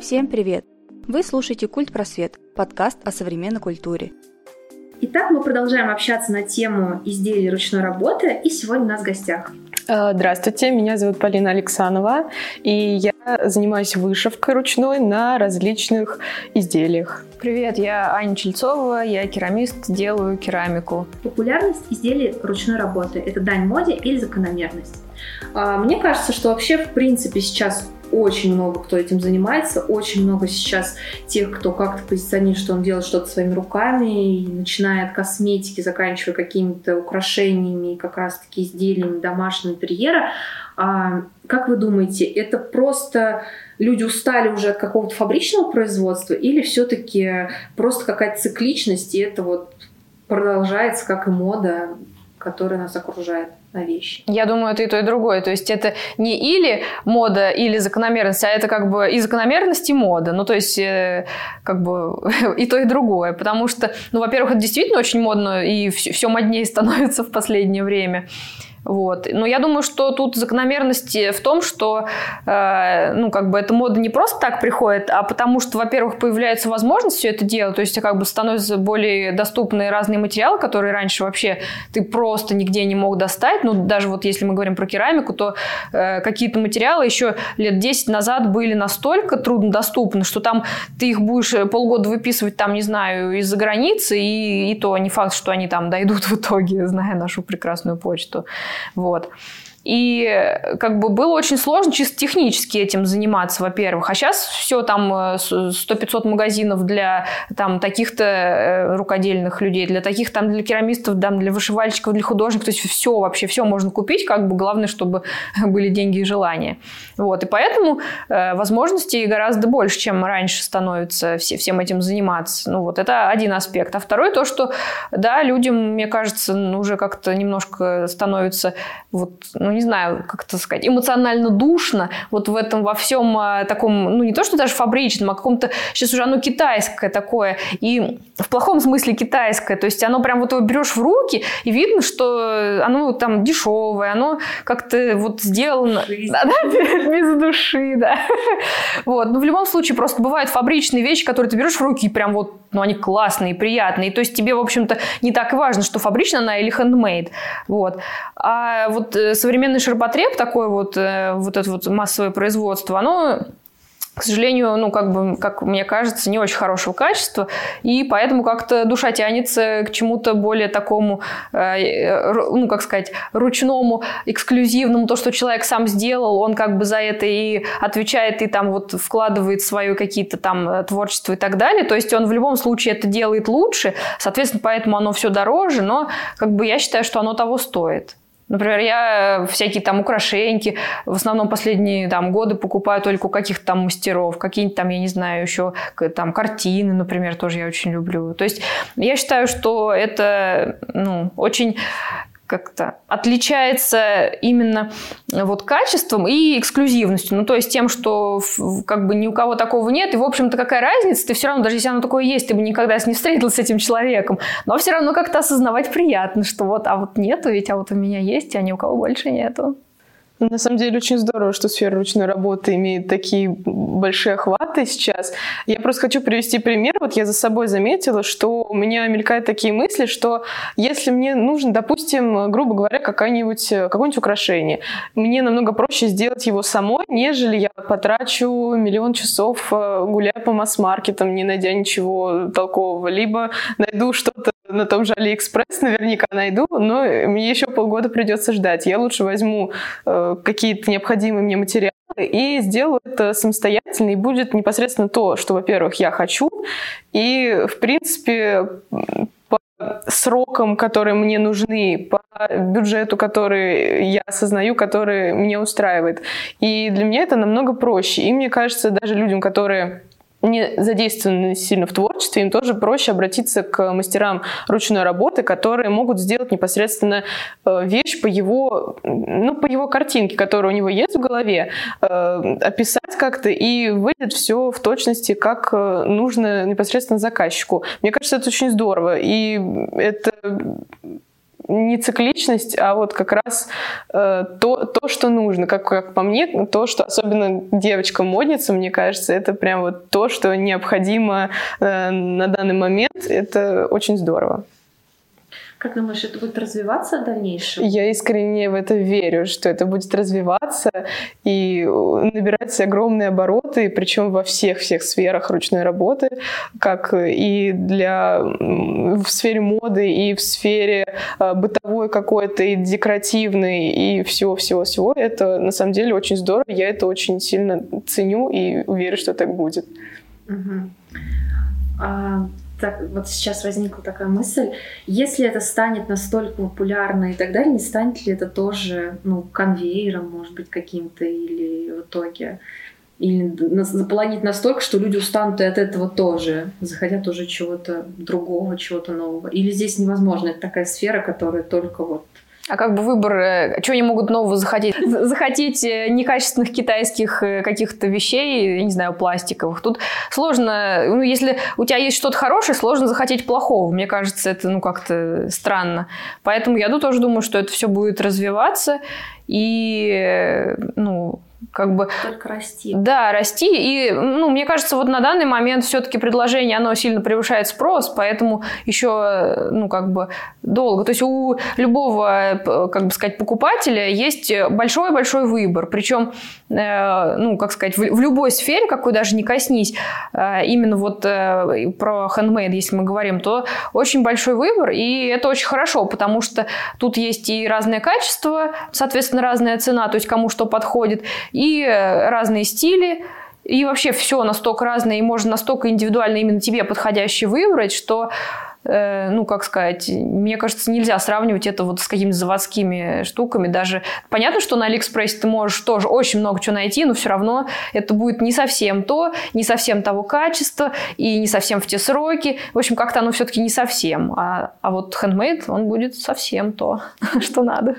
Всем привет! Вы слушаете «Культ Просвет» – подкаст о современной культуре. Итак, мы продолжаем общаться на тему изделий ручной работы, и сегодня у нас в гостях Э, здравствуйте, меня зовут Полина Александрова, и я занимаюсь вышивкой ручной на различных изделиях. Привет, я Аня Чельцова, я керамист, делаю керамику. Популярность изделий ручной работы – это дань моде или закономерность? А, мне кажется, что вообще в принципе сейчас очень много кто этим занимается, очень много сейчас тех, кто как-то позиционирует, что он делает что-то своими руками, начиная от косметики, заканчивая какими-то украшениями и как раз-таки изделиями домашнего интерьера. А, как вы думаете, это просто люди устали уже от какого-то фабричного производства или все-таки просто какая-то цикличность, и это вот продолжается, как и мода, которая нас окружает? на вещи. Я думаю, это и то, и другое. То есть это не или мода, или закономерность, а это как бы и закономерность, и мода. Ну, то есть э, как бы и то, и другое. Потому что, ну, во-первых, это действительно очень модно, и все, все моднее становится в последнее время. Вот. Но я думаю, что тут закономерность в том, что э, ну, как бы эта мода не просто так приходит, а потому что, во-первых, появляется возможность все это делать, то есть как бы становятся более доступны разные материалы, которые раньше вообще ты просто нигде не мог достать. Ну, даже вот если мы говорим про керамику, то э, какие-то материалы еще лет 10 назад были настолько труднодоступны, что там ты их будешь полгода выписывать, там, не знаю, из-за границы, и, и то не факт, что они там дойдут в итоге, зная нашу прекрасную почту. Вот. И как бы было очень сложно чисто технически этим заниматься, во-первых. А сейчас все там 100-500 э, магазинов для там таких-то э, рукодельных людей, для таких там для керамистов, там, для вышивальщиков, для художников. То есть все вообще, все можно купить. Как бы главное, чтобы были деньги и желания. Вот. И поэтому э, возможностей гораздо больше, чем раньше становится все, всем этим заниматься. Ну вот это один аспект. А второй то, что да, людям, мне кажется, уже как-то немножко становится вот, ну, ну, не знаю, как это сказать, эмоционально душно вот в этом во всем а, таком, ну, не то, что даже фабричном, а каком-то, сейчас уже оно китайское такое, и в плохом смысле китайское, то есть оно прям вот его берешь в руки, и видно, что оно там дешевое, оно как-то вот сделано... Да, да, без души, да. Вот, но в любом случае просто бывают фабричные вещи, которые ты берешь в руки, и прям вот, ну, они классные, приятные, то есть тебе, в общем-то, не так важно, что фабричная она или handmade, вот. А вот э, современные современный ширпотреб, такое вот, э, вот это вот массовое производство, оно к сожалению, ну, как бы, как мне кажется, не очень хорошего качества, и поэтому как-то душа тянется к чему-то более такому, э, ну, как сказать, ручному, эксклюзивному, то, что человек сам сделал, он как бы за это и отвечает, и там вот вкладывает свое какие-то там э, творчество и так далее, то есть он в любом случае это делает лучше, соответственно, поэтому оно все дороже, но как бы я считаю, что оно того стоит. Например, я всякие там украшеньки в основном последние там годы покупаю только у каких-то там мастеров, какие-нибудь там, я не знаю, еще там картины, например, тоже я очень люблю. То есть я считаю, что это ну, очень как-то отличается именно вот качеством и эксклюзивностью. Ну, то есть тем, что как бы ни у кого такого нет, и, в общем-то, какая разница, ты все равно, даже если оно такое есть, ты бы никогда не встретился с этим человеком, но все равно как-то осознавать приятно, что вот, а вот нету, ведь а вот у меня есть, а ни у кого больше нету. На самом деле очень здорово, что сфера ручной работы имеет такие большие охваты сейчас. Я просто хочу привести пример. Вот я за собой заметила, что у меня мелькают такие мысли, что если мне нужно, допустим, грубо говоря, какое-нибудь какое украшение, мне намного проще сделать его самой, нежели я потрачу миллион часов э, гуляя по масс-маркетам, не найдя ничего толкового, либо найду что-то на том же Алиэкспресс наверняка найду, но мне еще полгода придется ждать. Я лучше возьму э, какие-то необходимые мне материалы и сделаю это самостоятельно, и будет непосредственно то, что, во-первых, я хочу, и, в принципе, по срокам, которые мне нужны, по бюджету, который я осознаю, который меня устраивает. И для меня это намного проще. И мне кажется, даже людям, которые не задействованы сильно в творчестве, им тоже проще обратиться к мастерам ручной работы, которые могут сделать непосредственно э, вещь по его, ну, по его картинке, которая у него есть в голове, э, описать как-то, и выйдет все в точности, как э, нужно непосредственно заказчику. Мне кажется, это очень здорово, и это не цикличность, а вот как раз э, то, то, что нужно. Как, как по мне, то, что особенно девочкам-модницам, мне кажется, это прям вот то, что необходимо э, на данный момент. Это очень здорово. Как думаешь, это будет развиваться в дальнейшем? Я искренне в это верю, что это будет развиваться и набирать огромные обороты, причем во всех-всех сферах ручной работы, как и для в сфере моды, и в сфере а, бытовой какой-то, и декоративной, и всего-всего-всего. Это на самом деле очень здорово. Я это очень сильно ценю и уверена, что так будет. Угу. А, так, вот сейчас возникла такая мысль, если это станет настолько популярно и так далее, не станет ли это тоже ну, конвейером, может быть, каким-то или в итоге или заполонить настолько, что люди устанут и от этого тоже, захотят уже чего-то другого, чего-то нового. Или здесь невозможно, это такая сфера, которая только вот а как бы выбор, э, что они могут нового захотеть? Захотеть э, некачественных китайских э, каких-то вещей, я не знаю, пластиковых. Тут сложно, ну, если у тебя есть что-то хорошее, сложно захотеть плохого. Мне кажется, это, ну, как-то странно. Поэтому я тоже думаю, что это все будет развиваться. И, ну, как бы... Только расти. Да, расти. И, ну, мне кажется, вот на данный момент все-таки предложение, оно сильно превышает спрос, поэтому еще, ну, как бы долго. То есть у любого, как бы сказать, покупателя есть большой-большой выбор. Причем, э, ну, как сказать, в, в любой сфере, какой даже не коснись, э, именно вот э, про handmade, если мы говорим, то очень большой выбор, и это очень хорошо, потому что тут есть и разное качество, соответственно, разная цена, то есть кому что подходит, и разные стили, и вообще все настолько разное, и можно настолько индивидуально именно тебе подходящий выбрать, что э, ну, как сказать, мне кажется, нельзя сравнивать это вот с какими-то заводскими штуками. Даже понятно, что на Алиэкспрессе ты можешь тоже очень много чего найти, но все равно это будет не совсем то, не совсем того качества и не совсем в те сроки. В общем, как-то оно все-таки не совсем. А, а вот handmade, он будет совсем то, что надо.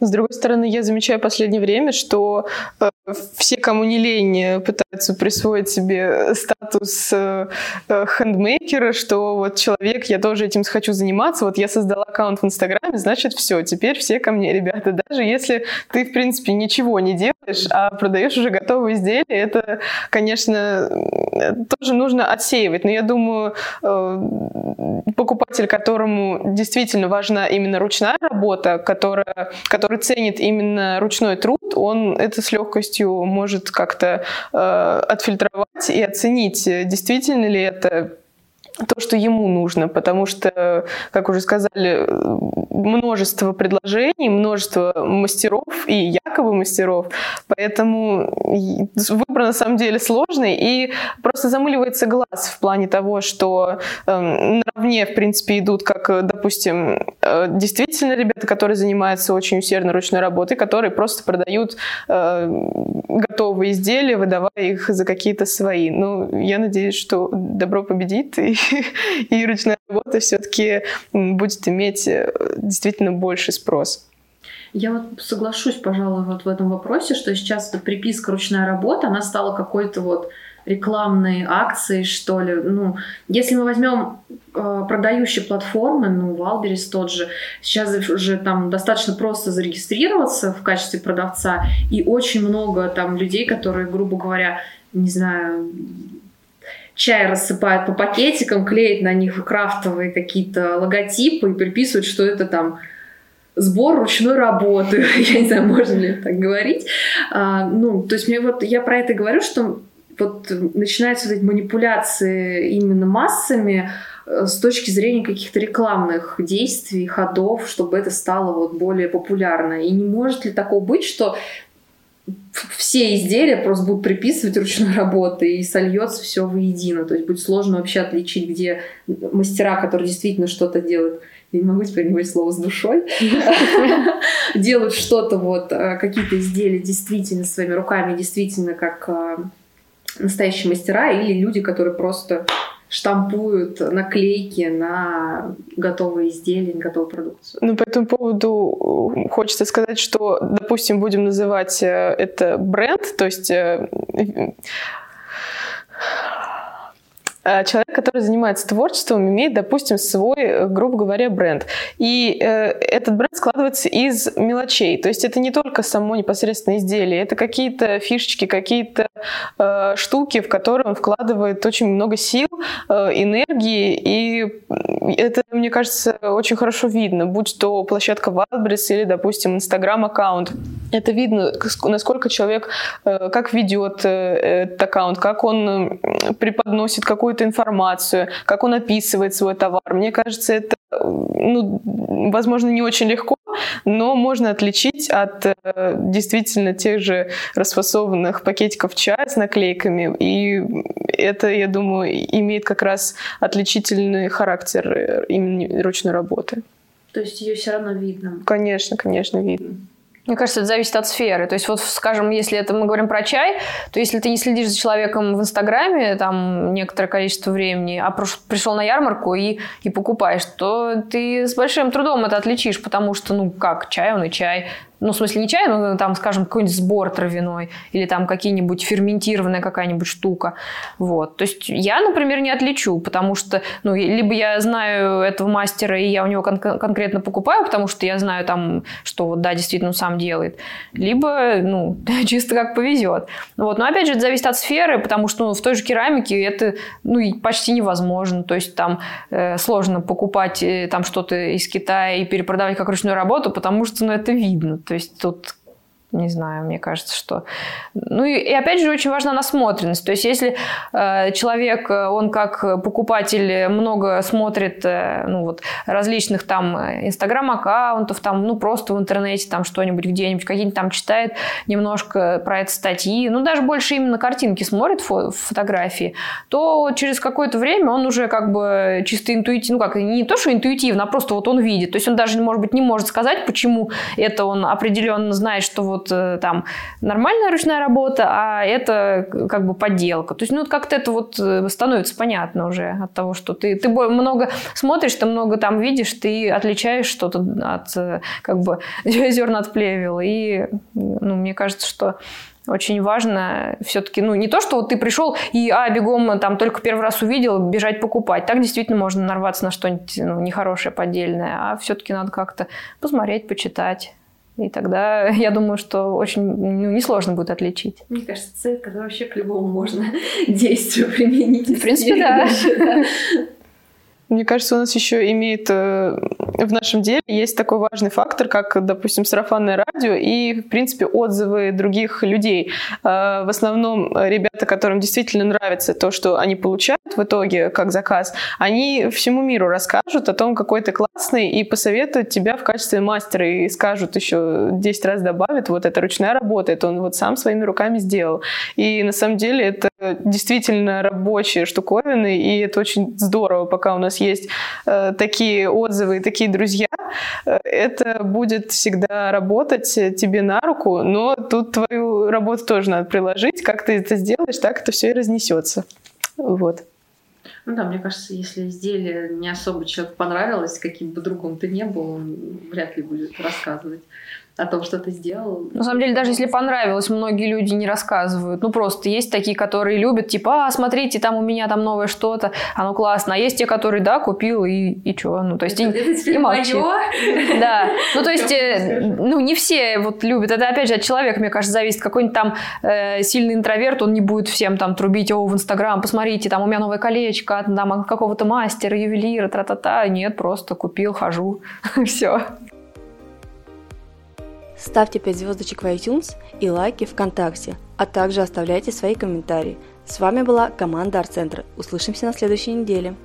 С другой стороны, я замечаю в последнее время, что э, все, кому не лень, пытаются присвоить себе статус э, э, хендмейкера, что вот человек, я тоже этим хочу заниматься, вот я создала аккаунт в Инстаграме, значит, все, теперь все ко мне, ребята. Даже если ты, в принципе, ничего не делаешь, а продаешь уже готовые изделия, это, конечно, тоже нужно отсеивать. Но я думаю, э, покупатель, которому действительно важна именно ручная работа, которая, который ценит именно ручной труд, он это с легкостью может как-то э, отфильтровать и оценить, действительно ли это то, что ему нужно, потому что, как уже сказали, множество предложений, множество мастеров и якобы мастеров, поэтому выбор на самом деле сложный и просто замыливается глаз в плане того, что э, наравне, в принципе, идут, как, допустим, э, действительно ребята, которые занимаются очень усердно ручной работой, которые просто продают э, готовые изделия, выдавая их за какие-то свои. Ну, я надеюсь, что добро победит и и ручная работа все-таки будет иметь э, действительно больше спрос. Я вот соглашусь, пожалуй, вот в этом вопросе, что сейчас эта приписка ручная работа, она стала какой-то вот рекламной акцией, что ли. Ну, если мы возьмем э, продающие платформы, ну, Валберис тот же, сейчас уже там достаточно просто зарегистрироваться в качестве продавца, и очень много там людей, которые, грубо говоря, не знаю, чай рассыпают по пакетикам, клеят на них крафтовые какие-то логотипы и приписывают, что это там сбор ручной работы. я не знаю, можно ли так говорить. А, ну, то есть мне вот я про это говорю, что вот начинаются вот эти манипуляции именно массами э, с точки зрения каких-то рекламных действий, ходов, чтобы это стало вот более популярно. И не может ли такого быть, что все изделия просто будут приписывать ручной работы и сольется все воедино. То есть будет сложно вообще отличить, где мастера, которые действительно что-то делают, я не могу теперь говорить слово с душой, делают что-то вот, а, какие-то изделия действительно своими руками, действительно как а, настоящие мастера, или люди, которые просто штампуют наклейки на готовые изделия, на готовую продукцию. Ну, по этому поводу э, хочется сказать, что, допустим, будем называть э, это бренд, то есть э, э, человек, который занимается творчеством, имеет, допустим, свой, э, грубо говоря, бренд. И э, этот бренд складывается из мелочей. То есть это не только само непосредственно изделие, это какие-то фишечки, какие-то э, штуки, в которые он вкладывает очень много сил, э, энергии, и это, мне кажется, очень хорошо видно, будь то площадка Wildberries или, допустим, Инстаграм-аккаунт. Это видно, насколько человек э, как ведет э, этот аккаунт, как он преподносит какую-то информацию, как он описывает свой товар. Мне кажется, это, ну, возможно, не очень легко, но можно отличить от э, действительно тех же расфасованных пакетиков чая с наклейками. И это, я думаю, имеет как раз отличительный характер именно ручной работы. То есть ее все равно видно? Конечно, конечно, видно. Мне кажется, это зависит от сферы. То есть, вот, скажем, если это мы говорим про чай, то если ты не следишь за человеком в Инстаграме там некоторое количество времени, а пришел на ярмарку и, и покупаешь, то ты с большим трудом это отличишь, потому что, ну, как, чай он и чай ну, в смысле, не чай, но там, скажем, какой-нибудь сбор травяной или там какие-нибудь ферментированная какая-нибудь штука. Вот. То есть я, например, не отличу, потому что, ну, либо я знаю этого мастера, и я у него кон- конкретно покупаю, потому что я знаю там, что вот, да, действительно, он сам делает, либо, ну, чисто как повезет. Вот. Но, опять же, это зависит от сферы, потому что ну, в той же керамике это, ну, почти невозможно. То есть там э, сложно покупать э, там что-то из Китая и перепродавать как ручную работу, потому что, ну, это видно. То есть тут не знаю, мне кажется, что... Ну и, и опять же очень важна насмотренность. То есть если э, человек, э, он как покупатель много смотрит э, ну, вот, различных там инстаграм-аккаунтов, там, ну просто в интернете там что-нибудь где-нибудь, какие-нибудь там читает немножко про это статьи, ну даже больше именно картинки смотрит, фо- фотографии, то через какое-то время он уже как бы чисто интуитивно, ну как, не то, что интуитивно, а просто вот он видит. То есть он даже, может быть, не может сказать, почему это он определенно знает, что вот вот э, там нормальная ручная работа, а это как бы подделка. То есть, ну, как-то это вот э, становится понятно уже от того, что ты, ты много смотришь, ты много там видишь, ты отличаешь что-то от э, как бы зерна от плевел. И, ну, мне кажется, что очень важно все-таки, ну, не то, что вот ты пришел и, а, бегом там только первый раз увидел, бежать покупать. Так действительно можно нарваться на что-нибудь ну, нехорошее, поддельное. А все-таки надо как-то посмотреть, почитать. И тогда я думаю, что очень ну, несложно будет отличить. Мне кажется, цвет, который вообще к любому можно действию применить. В принципе, да. Мне кажется, у нас еще имеет э, в нашем деле есть такой важный фактор, как, допустим, сарафанное радио и, в принципе, отзывы других людей. Э, в основном ребята, которым действительно нравится то, что они получают в итоге как заказ, они всему миру расскажут о том, какой ты классный, и посоветуют тебя в качестве мастера, и скажут еще 10 раз добавят, вот это ручная работа, это он вот сам своими руками сделал. И на самом деле это действительно рабочие штуковины, и это очень здорово, пока у нас есть э, такие отзывы и такие друзья, э, это будет всегда работать тебе на руку, но тут твою работу тоже надо приложить. Как ты это сделаешь, так это все и разнесется. Вот. Ну да, мне кажется, если изделие не особо человеку понравилось, каким бы другом ты не был, он вряд ли будет рассказывать о том, что ты сделал. На самом деле, даже если понравилось, многие люди не рассказывают. Ну, просто есть такие, которые любят, типа, а, смотрите, там у меня там новое что-то, оно классно. А есть те, которые, да, купил и, и что? Ну, то есть, это, и, это и молчит. Да. Ну, то есть, э, ну, не все вот любят. Это, опять же, от человека, мне кажется, зависит. Какой-нибудь там э, сильный интроверт, он не будет всем там трубить, о, в Инстаграм, посмотрите, там у меня новое колечко, там от какого-то мастера, ювелира, тра-та-та. Нет, просто купил, хожу. Все. Ставьте 5 звездочек в iTunes и лайки ВКонтакте, а также оставляйте свои комментарии. С вами была команда Арт-центра. Услышимся на следующей неделе.